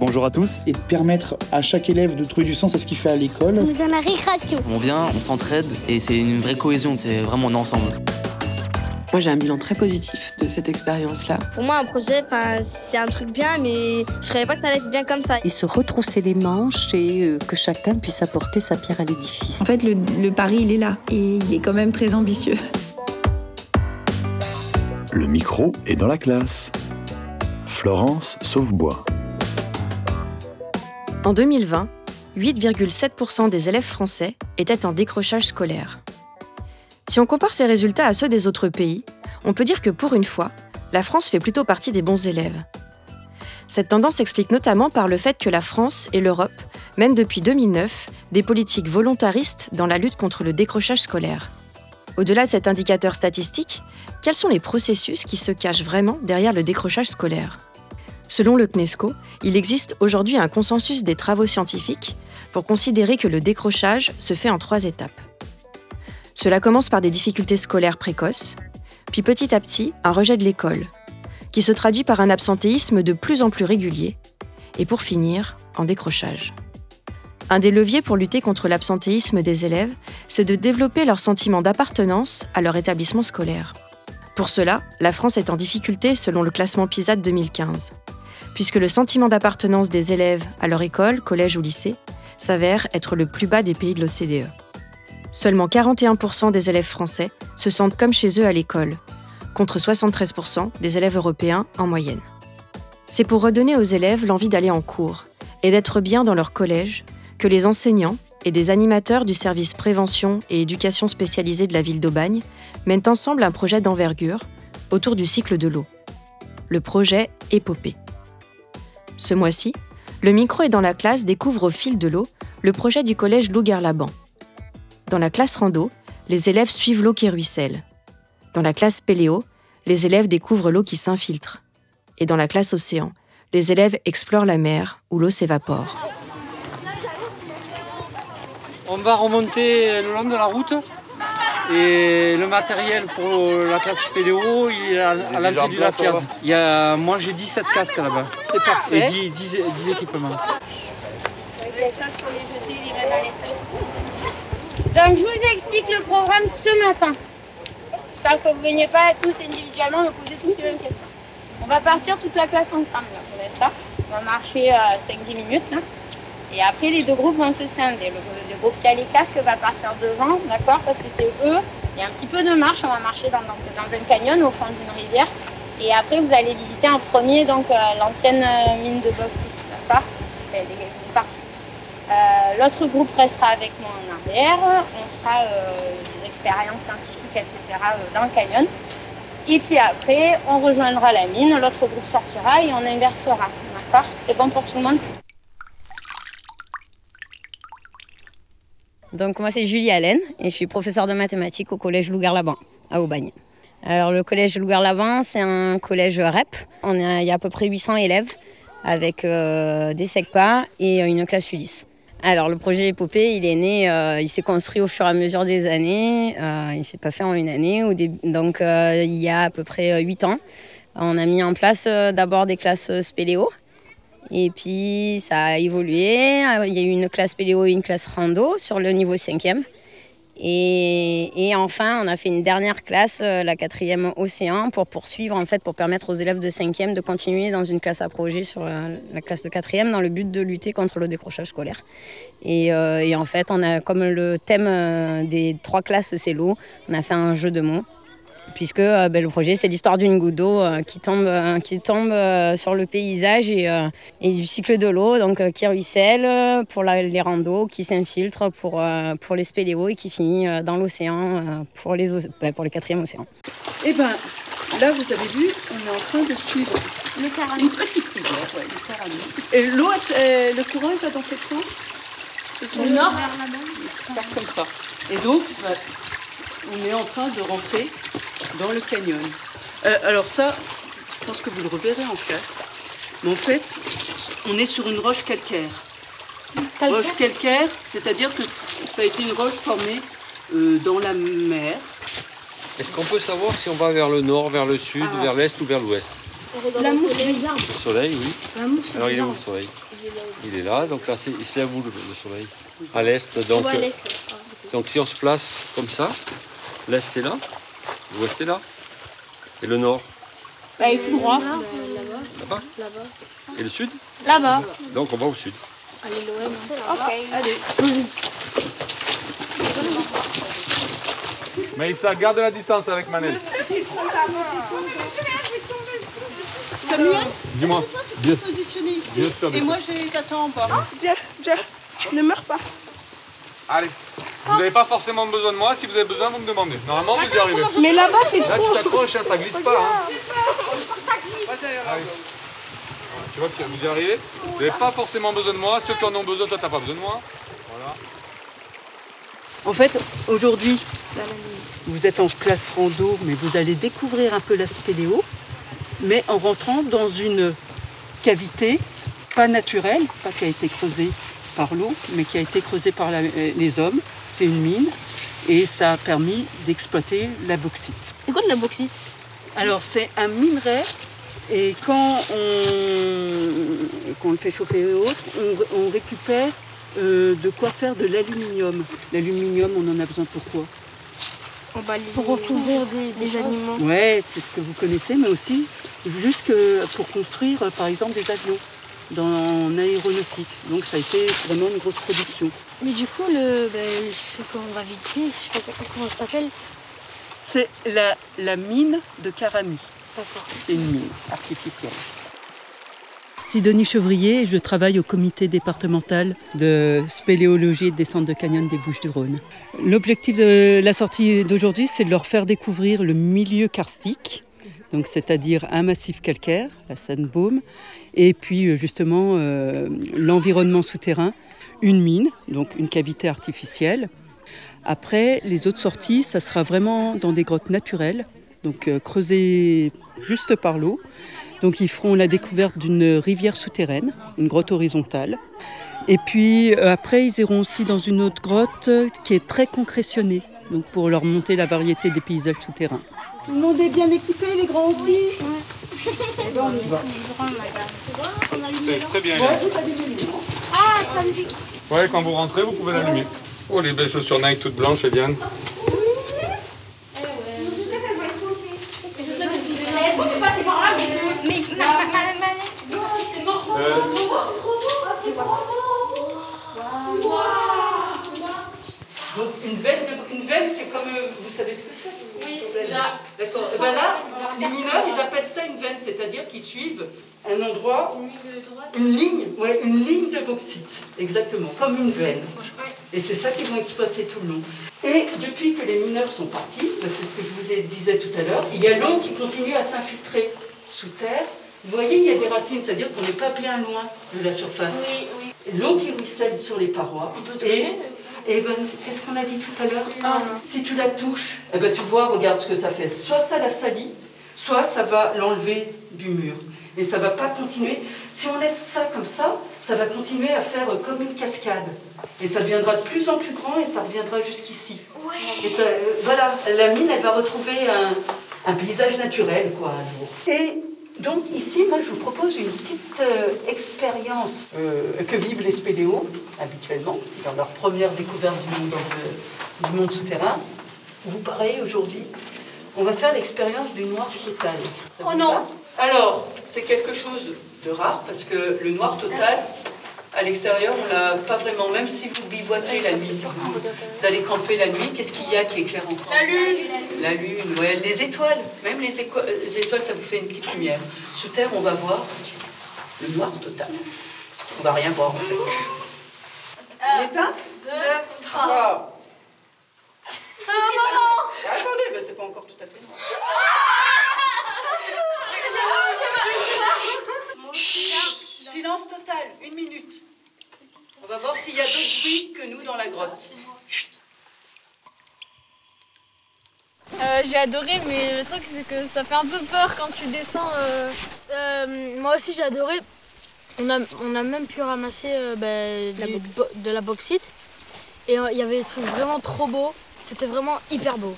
Bonjour à tous. Et de permettre à chaque élève de trouver du sens à ce qu'il fait à l'école. On dans la récréation. On vient, on s'entraide et c'est une vraie cohésion, c'est vraiment un ensemble. Moi, j'ai un bilan très positif de cette expérience-là. Pour moi, un projet, c'est un truc bien, mais je ne savais pas que ça allait être bien comme ça. Et se retrousser les manches et euh, que chacun puisse apporter sa pierre à l'édifice. En fait, le, le pari, il est là et il est quand même très ambitieux. Le micro est dans la classe. Florence Sauvebois. En 2020, 8,7% des élèves français étaient en décrochage scolaire. Si on compare ces résultats à ceux des autres pays, on peut dire que pour une fois, la France fait plutôt partie des bons élèves. Cette tendance s'explique notamment par le fait que la France et l'Europe mènent depuis 2009 des politiques volontaristes dans la lutte contre le décrochage scolaire. Au-delà de cet indicateur statistique, quels sont les processus qui se cachent vraiment derrière le décrochage scolaire? Selon le CNESCO, il existe aujourd'hui un consensus des travaux scientifiques pour considérer que le décrochage se fait en trois étapes. Cela commence par des difficultés scolaires précoces, puis petit à petit un rejet de l'école, qui se traduit par un absentéisme de plus en plus régulier, et pour finir, en décrochage. Un des leviers pour lutter contre l'absentéisme des élèves, c'est de développer leur sentiment d'appartenance à leur établissement scolaire. Pour cela, la France est en difficulté selon le classement PISA de 2015, puisque le sentiment d'appartenance des élèves à leur école, collège ou lycée s'avère être le plus bas des pays de l'OCDE. Seulement 41% des élèves français se sentent comme chez eux à l'école, contre 73% des élèves européens en moyenne. C'est pour redonner aux élèves l'envie d'aller en cours et d'être bien dans leur collège que les enseignants et des animateurs du service prévention et éducation spécialisée de la ville d'Aubagne mènent ensemble un projet d'envergure autour du cycle de l'eau. Le projet Épopée. Ce mois-ci, le micro est dans la classe découvre au fil de l'eau le projet du collège Lougar-Laban, dans la classe rando, les élèves suivent l'eau qui ruisselle. Dans la classe péléo, les élèves découvrent l'eau qui s'infiltre. Et dans la classe océan, les élèves explorent la mer où l'eau s'évapore. On va remonter le long de la route et le matériel pour la classe péléo il est à, l'entrée du lac Il y a, moi j'ai 17 casques là-bas. C'est parfait. Et 10, 10 équipements. Donc je vous explique le programme ce matin. J'espère que vous ne veniez pas tous individuellement me poser tous les mêmes questions. On va partir toute la classe ensemble, là, ça. On va marcher 5-10 euh, minutes. Et après, les deux groupes vont se scinder. Le, groupe qui a les casques va partir devant, d'accord Parce que c'est eux. Il y a un petit peu de marche. On va marcher dans, un canyon au fond d'une rivière. Et après, vous allez visiter en premier donc euh, l'ancienne euh, mine de bauxite, d'accord. Euh, l'autre groupe restera avec moi en arrière. On fera des expériences scientifiques, etc. Dans le canyon. Et puis après, on rejoindra la mine, l'autre groupe sortira et on inversera. D'accord C'est bon pour tout le monde? Donc moi c'est Julie Allen et je suis professeure de mathématiques au collège Lougar-Laban à Aubagne. Alors le collège Lougar-Laban c'est un collège REP. On il y a à peu près 800 élèves avec des SECPA et une classe Ulysse. Alors le projet Épopée, il est né, euh, il s'est construit au fur et à mesure des années. Euh, il s'est pas fait en une année. donc euh, il y a à peu près huit ans, on a mis en place d'abord des classes spéléo. Et puis ça a évolué. Il y a eu une classe spéléo et une classe rando sur le niveau cinquième. Et, enfin, on a fait une dernière classe, euh, la quatrième océan, pour poursuivre, en fait, pour permettre aux élèves de cinquième de continuer dans une classe à projet sur la, classe de quatrième dans le but de lutter contre le décrochage scolaire. Et, euh, et en fait, on a, comme le thème euh, des trois classes, c'est l'eau, on a fait un jeu de mots puisque euh, ben, le projet c'est l'histoire d'une goutte d'eau euh, qui tombe, euh, qui tombe sur le paysage et, du cycle de l'eau, donc qui ruisselle pour les randos, qui s'infiltre pour, pour les spéléos et qui finit dans l'océan pour, les, ben, pour quatrièmes océans. Et eh ben là vous avez vu, on est en train de suivre le une petite rivière, ouais, Et l'eau, le courant va dans quel sens? Le nord comme ça. Et donc, bah, on est en train de rentrer dans le canyon. Euh, alors ça, je pense que vous le reverrez en classe. Mais en fait, on est sur une roche calcaire. Roche calcaire, c'est-à-dire que ça a été une roche formée euh, dans la mer. Est-ce qu'on peut savoir si on va vers le nord, vers le sud, ah. vers l'est ou vers l'ouest? La mousse les arbres. Le soleil, oui. La mousse Alors il est où le soleil Il est là, donc là, c'est à vous le, le soleil. À l'est, donc, euh, donc si on se place comme ça, l'est c'est là, l'ouest c'est là, et le nord Bah, il est tout droit. là-bas, et le sud, Là-bas. donc on va au sud. Allez, l'OM. Ok. Allez. Maïssa, garde la distance avec Manel. Samuel, Dis-moi. tu peux te positionner ici Bien sûr, et bien moi je les attends en bas. Viens, viens. Ne meurs pas. Allez. Vous n'avez pas forcément besoin de moi. Si vous avez besoin, vous me demandez. Normalement, vous y arrivez. Mais là-bas, c'est Là, tu t'accroches, hein, ça glisse pas. Hein. Allez. Tu vois que vous y arrivez Vous n'avez pas forcément besoin de moi. Ceux qui en ont besoin, toi, t'as pas besoin de moi. Voilà. En fait, aujourd'hui, vous êtes en classe rando, mais vous allez découvrir un peu la spéléo, mais en rentrant dans une cavité pas naturelle, pas qui a été creusée par l'eau, mais qui a été creusée par la- les hommes. C'est une mine et ça a permis d'exploiter la bauxite. C'est quoi de la bauxite? Alors c'est un minerai et quand on, quand on le fait chauffer et autres, on, on récupère euh, de quoi faire de l'aluminium. L'aluminium, on en a besoin pour quoi? Pour recouvrir des, des animaux. Ouais, c'est ce que vous connaissez, mais aussi juste pour construire euh, par exemple des avions dans l'aéronautique. Donc ça a été vraiment une grosse production. Mais du coup, le, ben, ce qu'on va visiter, je sais pas comment ça s'appelle. C'est la, la mine de Carami. D'accord. C'est une mine artificielle. Sidonie Chevrier, je travaille au comité départemental de spéléologie et de descente de canyon des Bouches-du-Rhône. L'objectif de la sortie d'aujourd'hui, c'est de leur faire découvrir le milieu karstique, donc c'est-à-dire un massif calcaire, la Sandbaume, et puis euh, justement euh, l'environnement souterrain, une mine, donc une cavité artificielle. Après, les autres sorties, ça sera vraiment dans des grottes naturelles, donc euh, creusées juste par l'eau. Donc ils feront la découverte d'une rivière souterraine, une grotte horizontale. Et puis euh, après, ils iront aussi dans une autre grotte qui est très concrétionnée, donc pour leur montrer la variété des paysages souterrains. Tout le monde est bien équipé, les grands aussi? Très bien. Ah, ça me dit. Ouais, quand vous rentrez, vous pouvez l'allumer. Oh, les belles chaussures Nike toutes blanches, et Diane. Est-ce Donc une veine, de- une veine c'est comme, euh, vous savez ce que c'est Oui. D'accord. Et ben là, les mineurs, ils appellent ça une veine, c'est-à-dire qu'ils suivent un endroit, une ligne, ouais, une ligne de bauxite, exactement, comme une veine. Et c'est ça qu'ils vont exploiter tout le long. Et depuis que les mineurs sont partis, ben, c'est ce que je vous ai disais tout à l'heure, il y a l'eau qui continue à s'infiltrer sous terre. Vous voyez, il y a des racines, c'est-à-dire qu'on n'est pas bien loin de la surface. Oui, oui. L'eau qui ruisselle sur les parois. On peut toucher Et, et ben, qu'est-ce qu'on a dit tout à l'heure Si tu la touches, eh ben, tu vois, regarde ce que ça fait. Soit ça la salit, soit ça va l'enlever du mur. Et ça va pas continuer. Si on laisse ça comme ça, ça va continuer à faire comme une cascade. Et ça deviendra de plus en plus grand et ça reviendra jusqu'ici. Et ça, euh, voilà, la mine, elle va retrouver un, un paysage naturel, quoi, un jour. Et donc ici, moi, je vous propose une petite euh, expérience euh, que vivent les spéléos habituellement dans leur première découverte du monde, euh, du monde souterrain. Vous pareil aujourd'hui, on va faire l'expérience du noir total. Ça Oh non. Alors, c'est quelque chose de rare parce que le noir total, à l'extérieur, on l'a pas vraiment. Même si vous bivouaquez la nuit, vous, vous allez camper la nuit, qu'est-ce qu'il y a qui éclaire encore La lune. La lune, ouais, les étoiles. Même les, éco- les étoiles, ça vous fait une petite lumière. Sous terre, on va voir le noir total. On va rien voir en fait. On éteint Deux, trois. Wow. Attendez, ben, c'est pas encore tout à fait noir. Chut, Silence total, une minute. On va voir s'il y a d'autres bruits que nous dans la grotte. Chut. Euh, j'ai adoré, mais le truc c'est que ça fait un peu peur quand tu descends. euh. Euh, moi aussi j'ai adoré. On a, on a même pu ramasser euh, ben, du- bo- de la bauxite. Et euh, il y avait des trucs vraiment trop beaux. C'était vraiment hyper beau.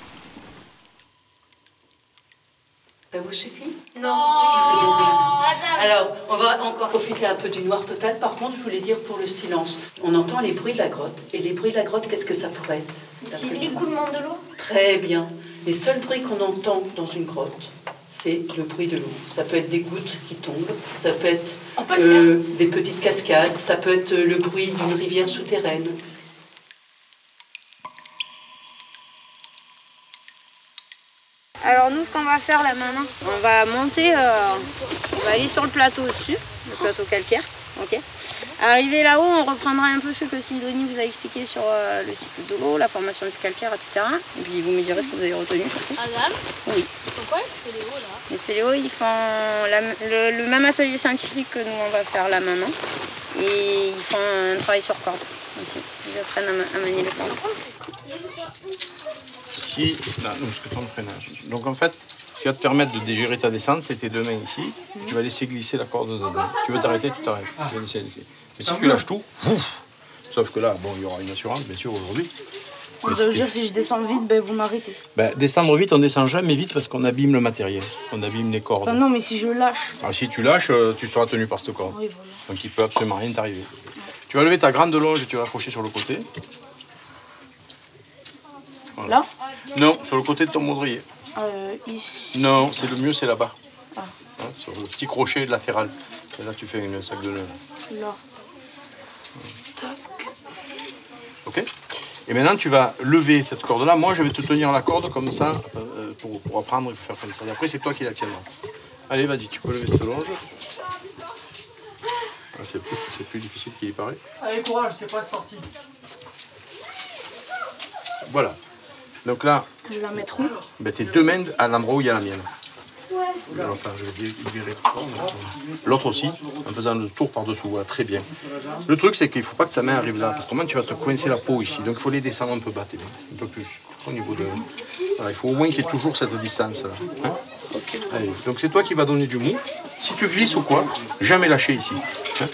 Ça vous suffit Non. Alors, on va encore profiter un peu du noir total. Par contre, je voulais dire pour le silence, on entend les bruits de la grotte. Et les bruits de la grotte, qu'est-ce que ça pourrait être L'écoulement de l'eau Très bien. Les seuls bruits qu'on entend dans une grotte, c'est le bruit de l'eau. Ça peut être des gouttes qui tombent, ça peut être peut euh, des petites cascades, ça peut être euh, le bruit d'une rivière souterraine. Alors nous, ce qu'on va faire là maintenant, on va monter, euh, on va aller sur le plateau au-dessus, le plateau calcaire. Ok. Arrivé là-haut, on reprendra un peu ce que Sidonie vous a expliqué sur euh, le cycle de l'eau, la formation du calcaire, etc. Et puis vous me direz ce que vous avez retenu. Adam Oui. Pourquoi les spéléos là? Les spéléos, ils font la- le, le même atelier scientifique que nous on va faire là maintenant. Et ils font un travail sur corde aussi. Ils apprennent à, à manier les cordes. Ici, là, nous, freinage. Donc en fait, ce qui va te permettre de dégérer ta descente, c'est tes deux mains ici. Tu vas laisser glisser la corde dedans. Tu veux t'arrêter, tu t'arrêtes. Tu vas laisser glisser. Mais si tu lâches tout, ouf, sauf que là, bon, il y aura une assurance, bien sûr, aujourd'hui. Veut c'était- dire si je descends vite, ben vous m'arrêtez. Ben, descendre vite, on descend jamais vite parce qu'on abîme le matériel. On abîme les cordes. Enfin, non, mais si je lâche. Alors, si tu lâches, euh, tu seras tenu par cette corde. Oui, voilà. Donc il peut absolument rien t'arriver. Tu vas lever ta grande longe et tu vas accrocher sur le côté. Voilà. Là Non, sur le côté de ton baudrier. Euh, ici. Non, c'est le mieux, c'est là-bas. Ah. Hein, sur le petit crochet latéral. Et là, tu fais une sac de nœuds. Là. Ok Et maintenant, tu vas lever cette corde-là. Moi, je vais te tenir la corde comme ça euh, pour, pour apprendre et faire comme ça. Et après, c'est toi qui la tiendras. Allez, vas-y, tu peux lever cette longe. Ah, c'est plus, c'est plus difficile qu'il y paraît. Allez, courage, c'est pas sorti. Voilà. Donc là, Je vais la mettre où ben, tes deux mains à l'endroit où il y a la mienne. Enfin. L'autre aussi, en faisant le tour par-dessous. Voilà, très bien. Le truc, c'est qu'il ne faut pas que ta main arrive là. Parce que tu vas te coincer la peau ici. Donc, il faut les descendre un peu bas. Un peu plus. Au niveau de. Voilà, il faut au moins qu'il y ait toujours cette distance-là. hein. Allez, donc, c'est toi qui vas donner du mou. Si tu glisses ou quoi, jamais lâcher ici. hein.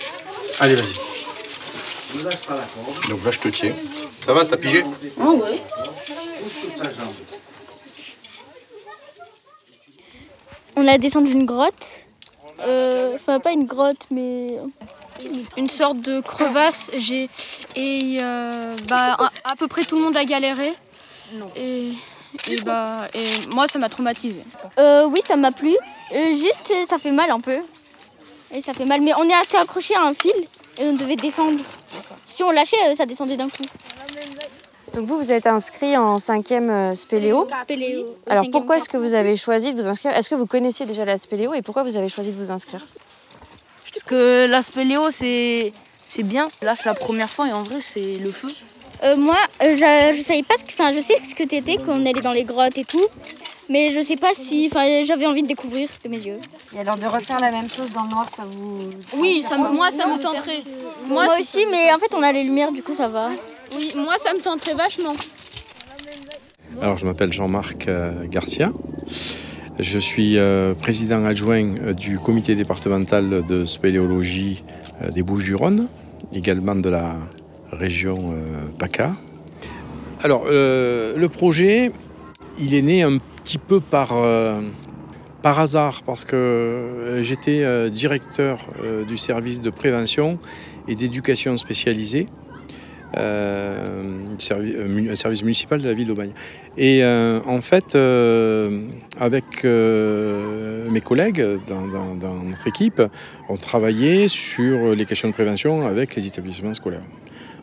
Allez, vas-y. Donc là, je te tiens. Ça va, t'as pigé Oh, ouais. On a descendu une grotte. Euh, Enfin, pas une grotte, mais. Une sorte de crevasse. J'ai et euh, bah à, à peu près tout le monde a galéré. Et, et bah et moi ça m'a traumatisé. Euh, oui, ça m'a plu. Euh, juste, ça fait mal un peu. Et ça fait mal. Mais on est été accroché à un fil et on devait descendre. Si on lâchait, ça descendait d'un coup. Donc vous, vous êtes inscrit en cinquième euh, spéléo. Spéléo. Alors pourquoi est-ce que vous avez choisi de vous inscrire? Est-ce que vous connaissiez déjà la spéléo et pourquoi vous avez choisi de vous inscrire? Parce que la spéléo, c'est c'est bien. Là, c'est la première fois et en vrai, c'est le feu. Euh, moi, euh, je, je savais pas ce que. Enfin, je sais ce que t'étais quand on allait dans les grottes et tout. Mais je sais pas si. Enfin, j'avais envie de découvrir de mes yeux. Et alors de refaire la même chose dans le noir, ça vous. Oui, ça, moi ça me tenterait. Moi, si aussi, mais en fait, on a les lumières, du coup, ça va. Oui, moi ça me tenterait vachement. Alors, je m'appelle Jean-Marc euh, Garcia. Je suis euh, président adjoint euh, du comité départemental de spéléologie des Bouches-du-Rhône, également de la région PACA. Alors, le projet, il est né un petit peu par, hasard, parce que j'étais directeur du service de prévention et d'éducation spécialisée euh, mu- un service municipal de la ville d'Aubagne. Et euh, en fait, euh, avec euh, mes collègues dans, notre équipe, on travaillait sur les questions de prévention avec les établissements scolaires.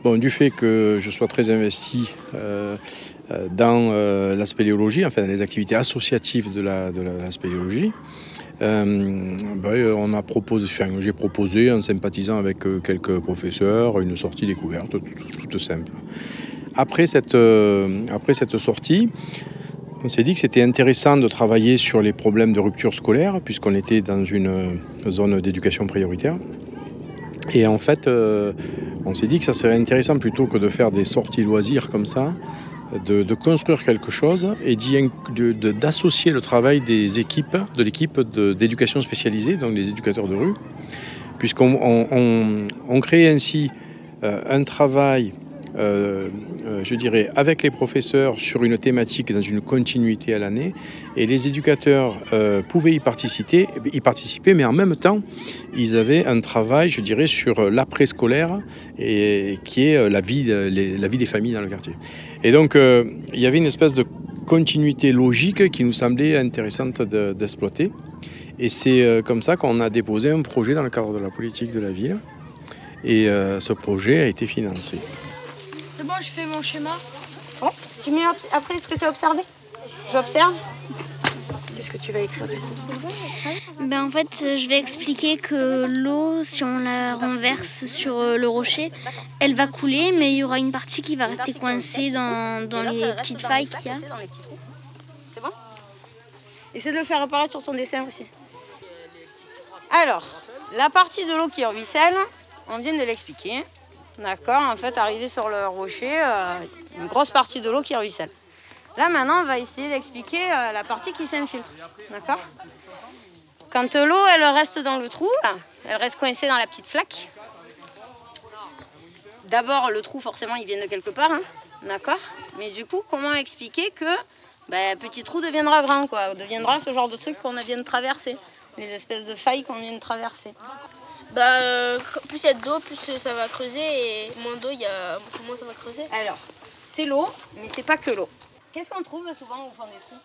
Bon, du fait que je sois très investi euh, euh, dans euh, la spéléologie, enfin dans les activités associatives de la, de la spéléologie, euh, ben, on a proposé, j'ai proposé en sympathisant avec euh, quelques professeurs une sortie découverte tout- tout- toute simple. Après cette, euh, après cette sortie, on s'est dit que c'était intéressant de travailler sur les problèmes de rupture scolaire puisqu'on était dans une zone d'éducation prioritaire. Et en fait, on s'est dit que ça serait intéressant plutôt que de faire des sorties loisirs comme ça, de, construire quelque chose et d'associer le travail des équipes, de l'équipe d'éducation spécialisée, donc les éducateurs de rue, puisqu'on on, on- on crée ainsi euh, un travail euh, euh, je dirais, avec les professeurs sur une thématique dans une continuité à l'année. Et les éducateurs euh, pouvaient y participer, mais en même temps, ils avaient un travail, je dirais, sur l'après-scolaire, et, qui est la vie, de- les- la vie des familles dans le quartier. Et donc, euh, il y avait une espèce de continuité logique qui nous semblait intéressante de- d'exploiter. Et c'est euh, comme ça qu'on a déposé un projet dans le cadre de la politique de la ville. Et euh, ce projet a été financé. Bon, je fais mon schéma. Oh, tu mets après ce que tu as observé? J'observe. Qu'est-ce que tu vas écrire du coup? Ben en fait, euh, je vais expliquer que l'eau, si on la renverse sur euh, le rocher, elle va couler, mais il y aura une partie qui va rester coincée dans, dans les petites failles qu'il y a. C'est bon? Essaie de le faire apparaître sur ton dessin aussi. Alors, la partie de l'eau qui ruisselle, on vient de l'expliquer. D'accord En fait, arrivé sur le rocher, euh, une grosse partie de l'eau qui ruisselle. Là, maintenant, on va essayer d'expliquer euh, la partie qui s'infiltre. D'accord? Quand l'eau, elle reste dans le trou, elle reste coincée dans la petite flaque. D'abord, le trou, forcément, il vient de quelque part. hein. D'accord? Mais du coup, comment expliquer que ben, petit trou deviendra grand, quoi, deviendra ce genre de truc qu'on vient de traverser, les espèces de failles qu'on vient de traverser? Bah, euh, plus il y a d'eau, plus ça va creuser et moins d'eau, il y a moins ça va creuser. Alors, c'est l'eau, mais c'est pas que l'eau. Qu'est-ce qu'on trouve souvent au fond des trous?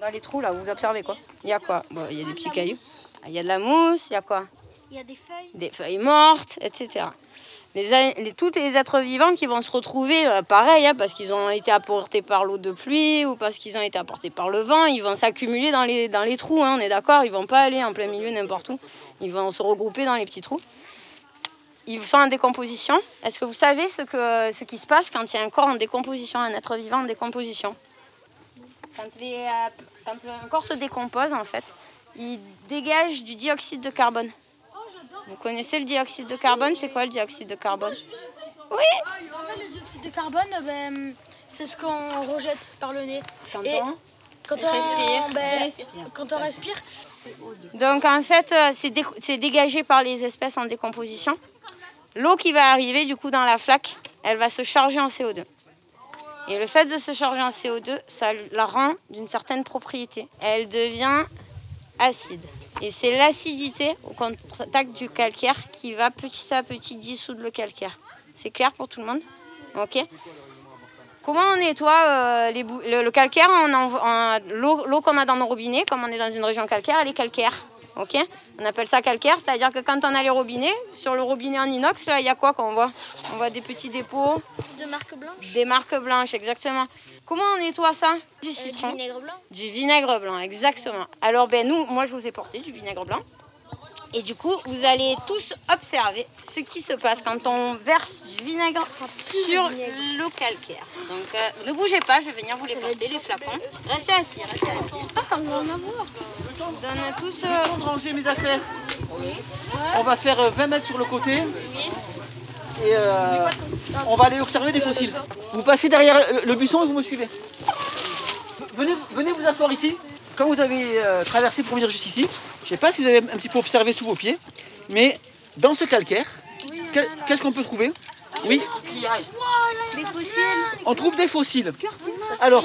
Dans les trous, là, vous observez quoi? Il y a quoi? Bon, Il y a des petits cailloux. Ah, Il y a de la mousse, il y a quoi? Il y a des feuilles. Des feuilles mortes, etc. Les, a- les, tous les êtres vivants qui vont se retrouver, euh, pareil, hein, parce qu'ils ont été apportés par l'eau de pluie ou parce qu'ils ont été apportés par le vent, ils vont s'accumuler dans les, dans les trous, hein, on est d'accord Ils vont pas aller en plein milieu n'importe où. Ils vont se regrouper dans les petits trous. Ils sont en décomposition. Est-ce que vous savez ce, que, ce qui se passe quand il y a un corps en décomposition, un être vivant en décomposition? Quand, les, euh, quand un corps se décompose, en fait, il dégage du dioxyde de carbone. Vous connaissez le dioxyde de carbone? C'est quoi le dioxyde de carbone? Oui En fait, le dioxyde de carbone, euh, ben, c'est ce qu'on rejette par le nez. Quand Et on quand respire. on, ben, Respire. quand on respire, Donc en fait, euh, c'est dé- c'est dégagé par les espèces en décomposition. L'eau qui va arriver du coup dans la flaque, elle va se charger en CO2. Et le fait de se charger en CO2, ça la rend d'une certaine propriété. Elle devient acide. Et c'est l'acidité au contact du calcaire qui va petit à petit dissoudre le calcaire. C'est clair pour tout le monde? Ok Comment on nettoie euh, les le, le calcaire on envo- en- L'eau qu'on a dans nos robinets, comme on est dans une région calcaire, elle est calcaire. Ok? On appelle ça calcaire, c'est-à-dire que quand on a les robinets, sur le robinet en inox, là, il y a quoi qu'on voit? On voit des petits dépôts. de marque blanche, Des marques blanches, exactement. Comment on nettoie ça? Du euh, du citron. vinaigre blanc. Du vinaigre blanc, exactement. Alors, ben, nous, moi, je vous ai porté du vinaigre blanc. Et du coup, vous allez tous observer ce qui se passe quand on verse du vinaigre sur le calcaire. Donc, euh, ne bougez pas, je vais venir vous les porter, les flacons. Restez assis, restez assis. Ah, on va en avoir. On donne tous... euh, Le temps de ranger mes affaires. On va faire euh, 20 mètres sur le côté. Et euh, on va aller observer des fossiles. Vous passez derrière le- le buisson et vous me suivez. Venez, venez vous asseoir ici. Quand vous avez euh, traversé pour venir jusqu'ici, je ne sais pas si vous avez un petit peu observé sous vos pieds, mais dans ce calcaire, que- qu'est-ce qu'on peut trouver? Oui, Des fossiles. on trouve des fossiles. Alors,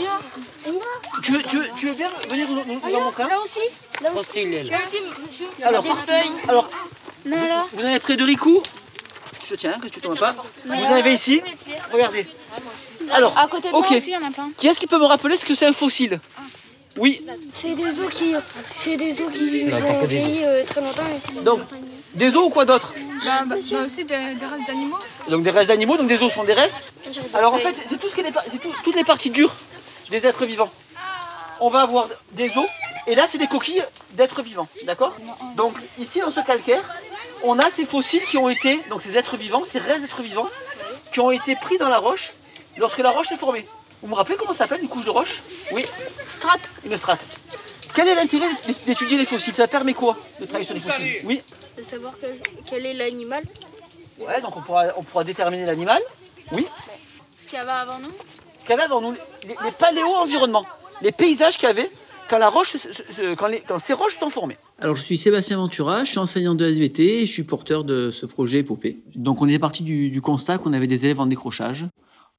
tu veux, tu veux- tu veux bien venir nous, nous- nous en montrer un? Là aussi. Là aussi. Monsieur. Alors, alors. Vous en avez près de Ricou Je tiens, que tu tombes pas? Vous en avez ici Regardez. Alors, à côté de ok. moi aussi, il y en a plein. Qui est-ce qui peut me rappeler ce que c'est un fossile? Oui, C'est des os qui, c'est des os qui ont vieilli euh, très longtemps. et qui- donc des os ou quoi d'autre Bah, bah, bah aussi des, des races d'animaux. Donc des restes d'animaux, donc des os sont des restes. Alors en fait, c'est- tout ce qui est c'est tout- toutes les parties dures des êtres vivants. On va avoir des os et là c'est des coquilles d'êtres vivants, d'accord? Donc ici dans ce calcaire, on a ces fossiles qui ont été, donc ces êtres vivants, ces restes d'êtres vivants, qui ont été pris dans la roche lorsque la roche s'est formée. Vous me rappelez comment ça s'appelle une couche de roche Oui. Strate. Une strate. Quel est l'intérêt d'é- d'étudier les fossiles? Ça permet quoi de travailler sur les fossiles? Oui. De savoir quel, quel est l'animal. Ouais, donc on pourra, on pourra déterminer l'animal. Oui. Ce qu'il y avait avant nous. Ce qu'il y avait avant nous, les, les paléo-environnements, les paysages qu'il y avait quand, la roche, quand, les, quand ces roches sont formées. Alors, je suis Sébastien Ventura, je suis enseignant de SVT et je suis porteur de ce projet épopée. Donc, on est parti du, du constat qu'on avait des élèves en décrochage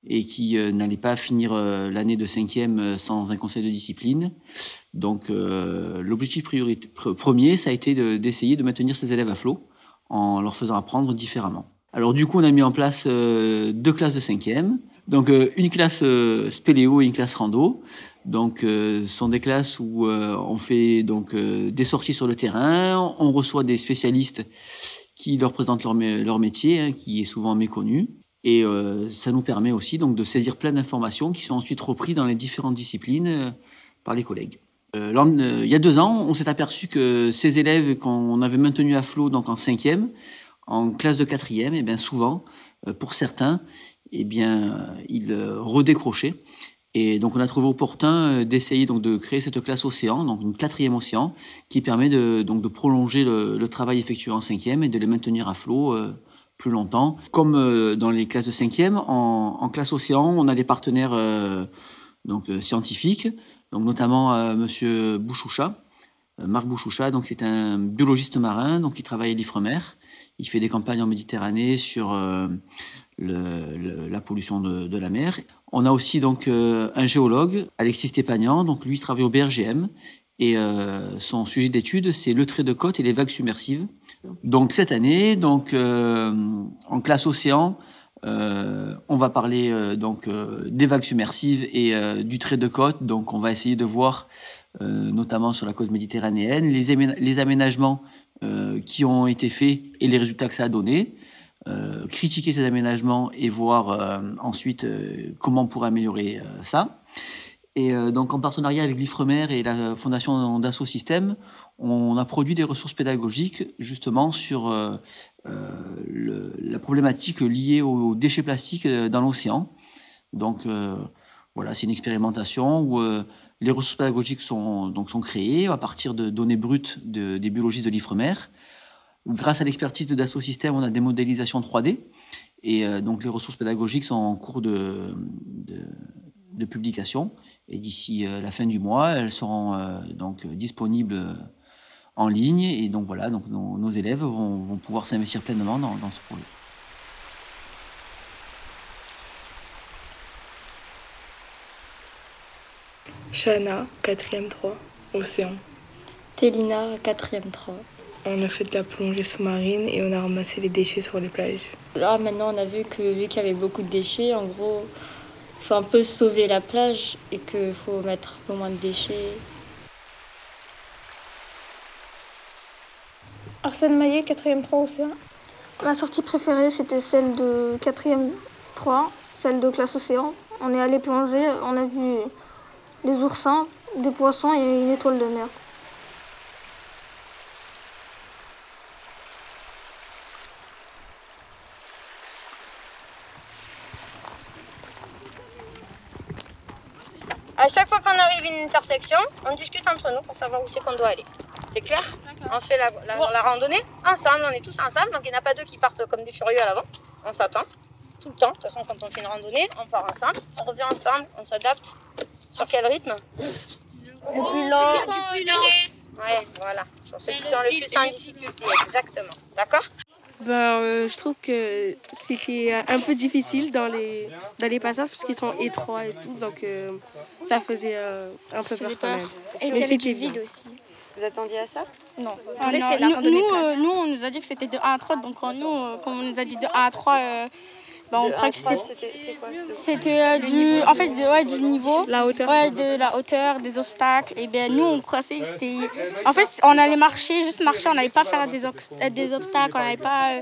et qui euh, n'allaient pas finir euh, l'année de cinquième euh, sans un conseil de discipline. Donc, l'objectif premier, ça a été d'essayer de, maintenir ces élèves à flot en leur faisant apprendre différemment. Alors, du coup, on a mis en place deux classes de cinquième. Donc, une classe spéléo et une classe rando. Donc, ce sont des classes où on fait donc des sorties sur le terrain, on reçoit des spécialistes qui leur présentent leur, leur métier, hein, qui est souvent méconnu. Et euh, ça nous permet aussi donc de saisir plein d'informations qui sont ensuite reprises dans les différentes disciplines euh, par les collègues. Euh, il y a deux ans, on s'est aperçu que ces élèves qu'on avait maintenus à flot donc en cinquième, en classe de quatrième, et eh bien souvent, pour certains, et eh bien ils redécrochaient. Et donc on a trouvé opportun d'essayer donc de créer cette classe océan, donc une quatrième océan, qui permet de, donc de prolonger le, le travail effectué en cinquième et de les maintenir à flot plus longtemps. Comme euh, dans les classes de cinquième, en, en classe océan, on a des partenaires euh, donc, euh, scientifiques, donc notamment Monsieur Bouchoucha, Marc Bouchoucha, donc c'est un biologiste marin, donc qui travaille à l'Ifremer. Il fait des campagnes en Méditerranée sur la pollution de, de, la mer. On a aussi donc un géologue, Alexis Stépagnan, donc lui travaille au BRGM et son sujet d'étude c'est le trait de côte et les vagues submersives. Donc cette année, donc euh, en classe océan, euh, on va parler euh, donc des vagues submersives et du trait de côte. Donc on va essayer de voir, notamment sur la côte méditerranéenne, les, aménagements qui ont été faits et les résultats que ça a donné. critiquer ces aménagements et voir ensuite comment on pourrait améliorer ça. Et donc en partenariat avec l'Ifremer et la Fondation Dassault Systèmes, on a produit des ressources pédagogiques justement sur euh, euh, la problématique liée aux déchets plastiques euh, dans l'océan. Donc voilà, c'est une expérimentation où les ressources pédagogiques sont, donc, sont créées à partir de données brutes des biologistes de l'IFREMER. Grâce à l'expertise de Dassault Systèmes, on a des modélisations 3D. Et donc les ressources pédagogiques sont en cours de, de, publication. Et d'ici la fin du mois, elles seront donc disponibles en ligne. Et donc voilà, donc nos, élèves vont, pouvoir s'investir pleinement dans, ce projet. Shana, 4ème 3, Océan. Télina, 4ème 3. On a fait de la plongée sous-marine et on a ramassé les déchets sur les plages. Là, maintenant, on a vu que vu qu'il y avait beaucoup de déchets, en gros, il faut un peu sauver la plage et qu'il faut mettre un peu moins de déchets. Arsène Maillet, 4ème 3 Océan. Ma sortie préférée, c'était celle de 4ème 3, celle de classe Océan. On est allé plonger, on a vu des oursins, des poissons et une étoile de mer. À chaque fois qu'on arrive à une intersection, on discute entre nous pour savoir où c'est qu'on doit aller. C'est clair? On fait la, la, randonnée ensemble, on est tous ensemble, donc il n'y en a pas deux qui partent comme des furieux à l'avant. On s'attend tout le temps. De toute façon, quand on fait une randonnée, on part ensemble, on revient ensemble, on s'adapte. Sur quel rythme? Le plus lent. Le plus lent. Ouais, voilà. Sur ceux qui sont le plus en difficulté, exactement. D'accord? Ben, euh, je trouve que c'était un peu difficile dans les, dans les passages parce qu'ils sont étroits et tout, donc euh, ça faisait euh, un peu peur quand même. Et Mais c'était vide aussi. Vous attendiez à ça Non. Ah, nous, nous, on nous a dit que c'était de 1 à 3, donc nous, comme on nous a dit de 1 à 3, bah, on croit que c'était. C'était euh, du, en fait, de, ouais, du niveau. La hauteur. Ouais, de la hauteur, des obstacles. Et bien nous, on croyait que c'était. En fait, on allait marcher, juste marcher, on n'allait pas faire des, euh, des obstacles, on n'allait pas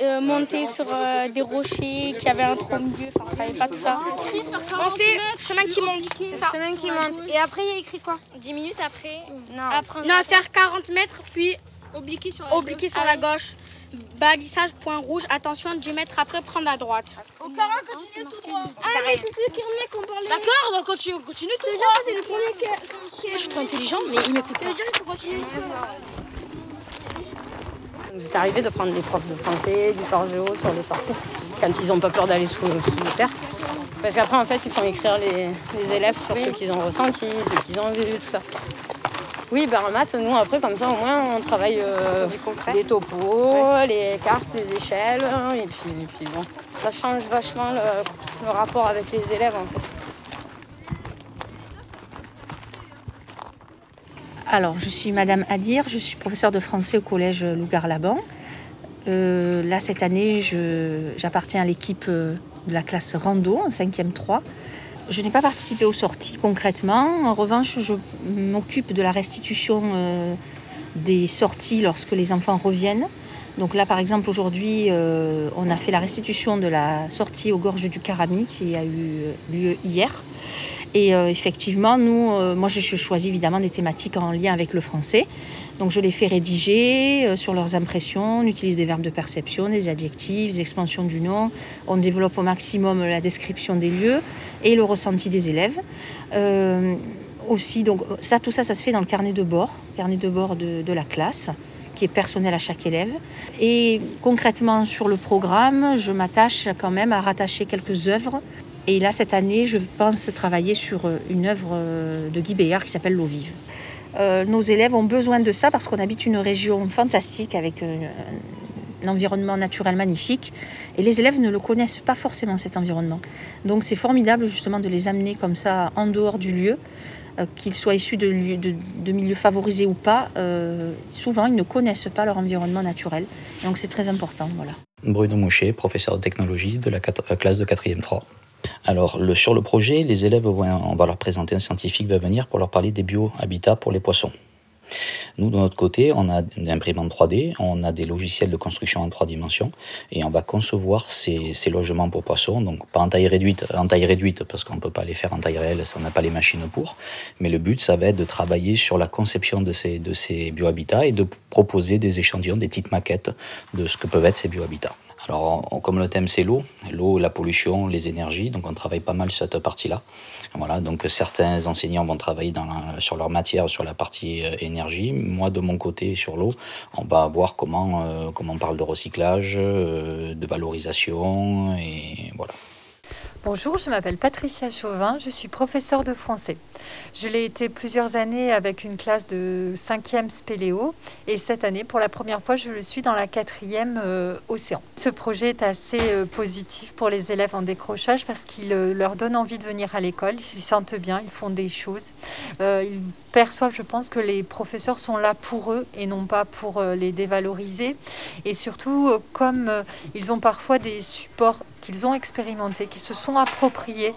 euh, monter sur des rochers qui avaient un trou au milieu, enfin, on savait pas tout ça. On sait chemin qui monte, c'est ça. Chemin qui monte. Et après, il y a écrit quoi? 10 minutes après Non. non, à faire 40 mètres, puis Obliquer sur la Obliquer sur la gauche. Balissage point rouge. Attention, 10 mètres après, prendre à droite. Au parent, continue tout droit. Ah, mais c'est celui qui remet qu'on parlait. D'accord, donc continue, continue tout droit. C'est le premier qui. Je suis trop intelligent, mais il m'écoute pas. Vous êtes arrivé de prendre des profs de français, d'histoire géo sur les sorties, quand ils n'ont pas peur d'aller sous, sous les terres. Parce qu'après, en fait, ils font écrire les, les élèves sur ce qu'ils ont ressenti, ce qu'ils ont vu, tout ça. Oui, ben en maths, nous après, comme ça, au moins, on travaille euh, les topos, les cartes, les échelles. Et puis, et puis bon, ça change vachement le, le rapport avec les élèves en fait. Alors, je suis Madame Adir, je suis professeure de français au collège Lougar-Laban. Euh, là, cette année, j'appartiens à l'équipe euh, de la classe Rando en 5e 3. Je n'ai pas participé aux sorties concrètement. En revanche, je m'occupe de la restitution euh, des sorties lorsque les enfants reviennent. Donc là, par exemple, aujourd'hui, on a fait la restitution de la sortie aux gorges du Carami qui a eu lieu hier. Et euh, effectivement, nous, euh, moi, j'ai choisi évidemment des thématiques en lien avec le français. Donc, je les fais rédiger euh, sur leurs impressions. On utilise des verbes de perception, des adjectifs, des expansions du nom. On développe au maximum la description des lieux et le ressenti des élèves. Aussi, donc, ça, tout ça, ça se fait dans le carnet de bord, carnet de bord de la classe qui est personnel à chaque élève. Et concrètement sur le programme, je m'attache quand même à rattacher quelques œuvres. Et là, cette année, je pense travailler sur euh, une œuvre euh, de Guy Béard qui s'appelle L'eau vive. Euh, nos élèves ont besoin de ça parce qu'on habite une région fantastique avec un environnement naturel magnifique et les élèves ne le connaissent pas forcément cet environnement. Donc c'est formidable justement de les amener comme ça en dehors du lieu, euh, qu'ils soient issus de, lieux- de- de milieux favorisés ou pas. euh, souvent ils ne connaissent pas leur environnement naturel. Donc c'est très important. Voilà. Bruno Moucher, professeur de technologie de la classe de 4e 3. Alors, sur le projet, les élèves, on va leur présenter un scientifique va venir pour leur parler des bio-habitats pour les poissons. Nous, de notre côté, on a une imprimante 3D, on a des logiciels de construction en trois dimensions et on va concevoir ces, logements pour poissons, donc pas en taille réduite, en taille réduite parce qu'on ne peut pas les faire en taille réelle, ça on n'a pas les machines pour. Mais le but, ça va être de travailler sur la conception de ces, de ces biohabitats et de proposer des échantillons, des petites maquettes de ce que peuvent être ces biohabitats. Alors, comme le thème c'est l'eau, l'eau, la pollution, les énergies, donc on travaille pas mal sur cette partie-là. Voilà, donc certains enseignants vont travailler sur leur matière, sur la partie euh, énergie. Moi, de mon côté, sur l'eau, on va voir comment, euh, comment on parle de recyclage, euh, de valorisation, et voilà. Bonjour, je m'appelle Patricia Chauvin, je suis professeure de français. Je l'ai été plusieurs années avec une classe de 5e spéléo et cette année, pour la première fois, je le suis dans la 4e euh, océan. Ce projet est assez euh, positif pour les élèves en décrochage parce qu'il euh, leur donne envie de venir à l'école, ils sentent bien, ils font des choses. Ils perçoivent, je pense, que les professeurs sont là pour eux et non pas pour les dévaloriser. Et surtout, comme ils ont parfois des supports qu'ils ont expérimentés, qu'ils se sont appropriés,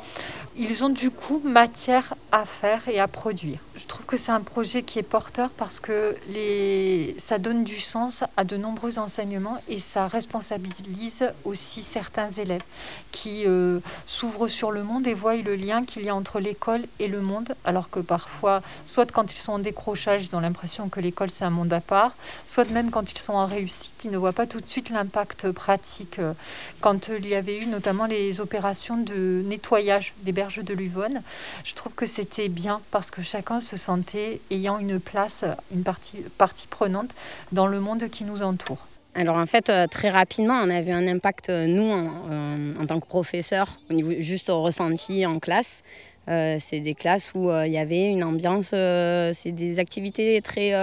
ils ont du coup matière à faire et à produire. Je trouve que c'est un projet qui est porteur parce que les... ça donne du sens à de nombreux enseignements et ça responsabilise aussi certains élèves qui euh, s'ouvrent sur le monde et voient le lien qu'il y a entre l'école et le monde, alors que parfois, soit quand ils sont en décrochage, ils ont l'impression que l'école c'est un monde à part, soit même quand ils sont en réussite, ils ne voient pas tout de suite l'impact pratique. euh, Quand il y avait eu notamment les opérations de nettoyage des berges de l'Uvonne, je trouve que c'était bien parce que chacun se sentait ayant une place, une partie, partie prenante dans le monde qui nous entoure. Alors en fait, euh, très rapidement, on a vu un impact, euh, nous, en, euh, en tant que professeurs, au niveau juste ressenti en classe. C'est des classes où il y avait une ambiance, c'est des activités très,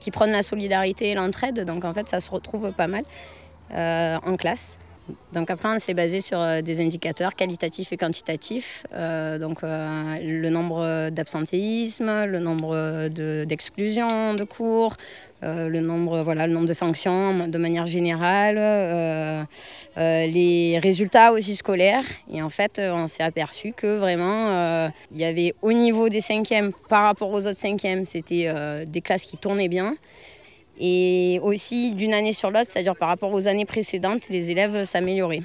qui prônent la solidarité et l'entraide, donc en fait ça se retrouve pas mal en classe. Donc après, on s'est basé sur euh, des indicateurs qualitatifs et quantitatifs, euh, donc euh, le nombre d'absentéisme, le nombre de- d'exclusions de, cours, euh, le nombre, voilà, le nombre de sanctions de manière générale, les résultats aussi scolaires. Et en fait, on s'est aperçu que vraiment, il y avait au niveau des cinquièmes par rapport aux autres cinquièmes, c'était des classes qui tournaient bien. Et aussi d'une année sur l'autre, c'est-à-dire par rapport aux années précédentes, les élèves s'amélioraient.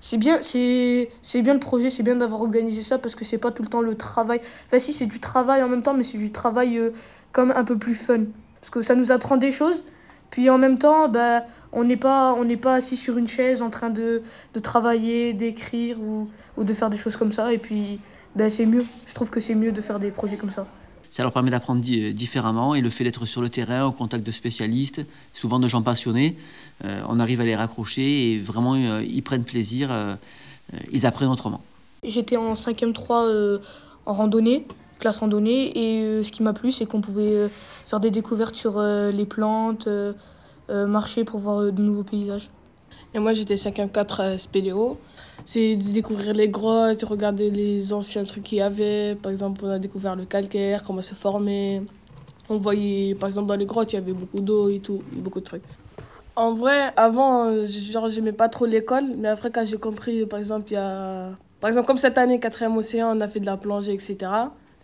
C'est bien, c'est bien le projet, c'est bien d'avoir organisé ça parce que c'est pas tout le temps le travail. Enfin, si, c'est du travail en même temps, mais c'est du travail euh, comme un peu plus fun. Parce que ça nous apprend des choses, puis en même temps, bah, on n'est pas, on n'est pas assis sur une chaise en train de, de travailler, d'écrire ou, ou de faire des choses comme ça. Et puis, bah, c'est mieux. Je trouve que c'est mieux de faire des projets comme ça. Ça leur permet d'apprendre di- différemment et le fait d'être sur le terrain, au contact de spécialistes, souvent de gens passionnés, euh, on arrive à les raccrocher et vraiment euh, ils prennent plaisir, euh, euh, ils apprennent autrement. J'étais en 5e 3 euh, en randonnée classe randonnée. Et euh, ce qui m'a plu, c'est qu'on pouvait euh, faire des découvertes sur euh, les plantes, euh, euh, marcher pour voir euh, de nouveaux paysages. Et moi, j'étais 5e 4 à Spéléo. C'est de découvrir les grottes, regarder les anciens trucs qu'il y avait. Par exemple, on a découvert le calcaire, comment se former. On voyait, par exemple, dans les grottes, il y avait beaucoup d'eau et tout, beaucoup de trucs. En vrai, avant, genre, j'aimais pas trop l'école, mais après, quand j'ai compris, par exemple, il y a. Par exemple, comme cette année, 4e océan, on a fait de la plongée, etc.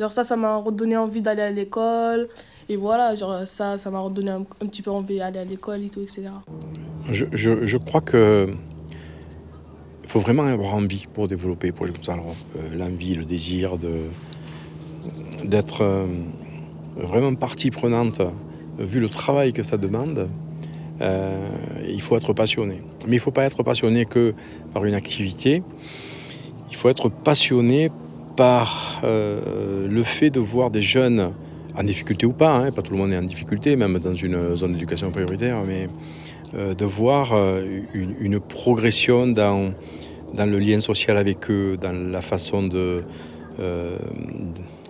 Genre, ça, ça m'a redonné envie d'aller à l'école. Et voilà, genre, ça, ça m'a redonné un, petit peu envie d'aller à l'école et tout, etc. Je, je- je crois que faut vraiment avoir envie pour développer des projets comme ça. Euh, l'envie, le désir d'être euh, vraiment partie prenante, vu le travail que ça demande. euh, il faut être passionné. Mais il ne faut pas être passionné que par une activité. Il faut être passionné par le fait de voir des jeunes en difficulté ou pas, hein, pas tout le monde est en difficulté, même dans une zone d'éducation prioritaire, mais euh, de voir euh, une, progression dans, dans le lien social avec eux, dans la façon de, euh,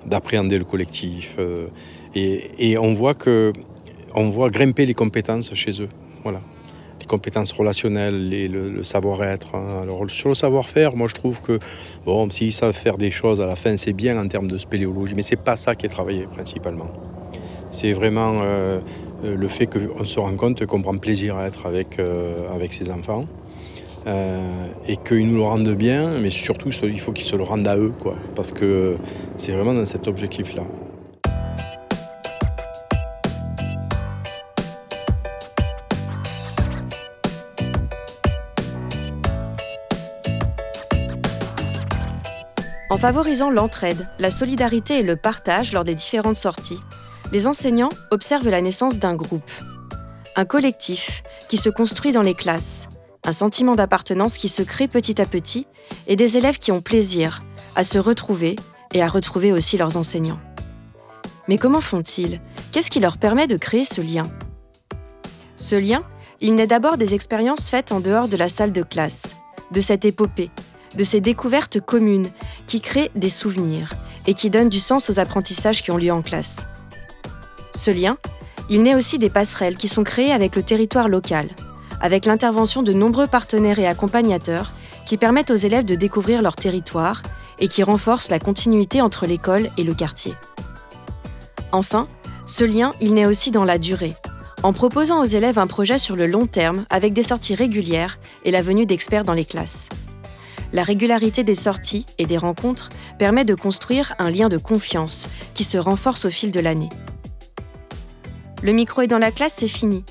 d'appréhender le collectif. et, et on voit que on voit grimper les compétences chez eux. Voilà. Les compétences relationnelles, les- le, savoir-être. hein. Alors sur le savoir-faire, moi je trouve que bon, s'ils savent faire des choses à la fin, c'est bien en termes de spéléologie, mais c'est pas ça qui est travaillé principalement. C'est vraiment euh, euh, le fait qu'on se rend compte qu'on prend plaisir à être avec, euh, avec ses enfants. et qu'ils nous le rendent bien, mais surtout il faut qu'ils se le rendent à eux, quoi, parce que c'est vraiment dans cet objectif-là. En favorisant l'entraide, la solidarité et le partage lors des différentes sorties, les enseignants observent la naissance d'un groupe, un collectif qui se construit dans les classes, un sentiment d'appartenance qui se crée petit à petit et des élèves qui ont plaisir à se retrouver et à retrouver aussi leurs enseignants. Mais comment font-ils? Qu'est-ce qui leur permet de créer ce lien? Ce lien, il naît d'abord des expériences faites en dehors de la salle de classe, de cette épopée, de ces découvertes communes qui créent des souvenirs et qui donnent du sens aux apprentissages qui ont lieu en classe. Ce lien, il naît aussi des passerelles qui sont créées avec le territoire local, avec l'intervention de nombreux partenaires et accompagnateurs qui permettent aux élèves de découvrir leur territoire et qui renforcent la continuité entre l'école et le quartier. Enfin, ce lien, il naît aussi dans la durée, en proposant aux élèves un projet sur le long terme avec des sorties régulières et la venue d'experts dans les classes. La régularité des sorties et des rencontres permet de construire un lien de confiance qui se renforce au fil de l'année. Le micro est dans la classe, c'est fini.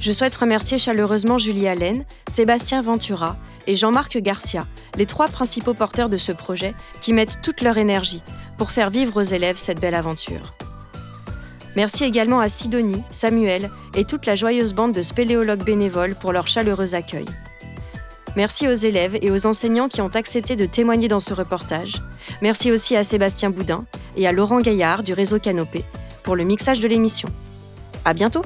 Je souhaite remercier chaleureusement Julie Allen, Sébastien Ventura et Jean-Marc Garcia, les trois principaux porteurs de ce projet qui mettent toute leur énergie pour faire vivre aux élèves cette belle aventure. Merci également à Sidonie, Samuel et toute la joyeuse bande de spéléologues bénévoles pour leur chaleureux accueil. Merci aux élèves et aux enseignants qui ont accepté de témoigner dans ce reportage. Merci aussi à Sébastien Boudin et à Laurent Gaillard du réseau Canopé pour le mixage de l'émission. À bientôt!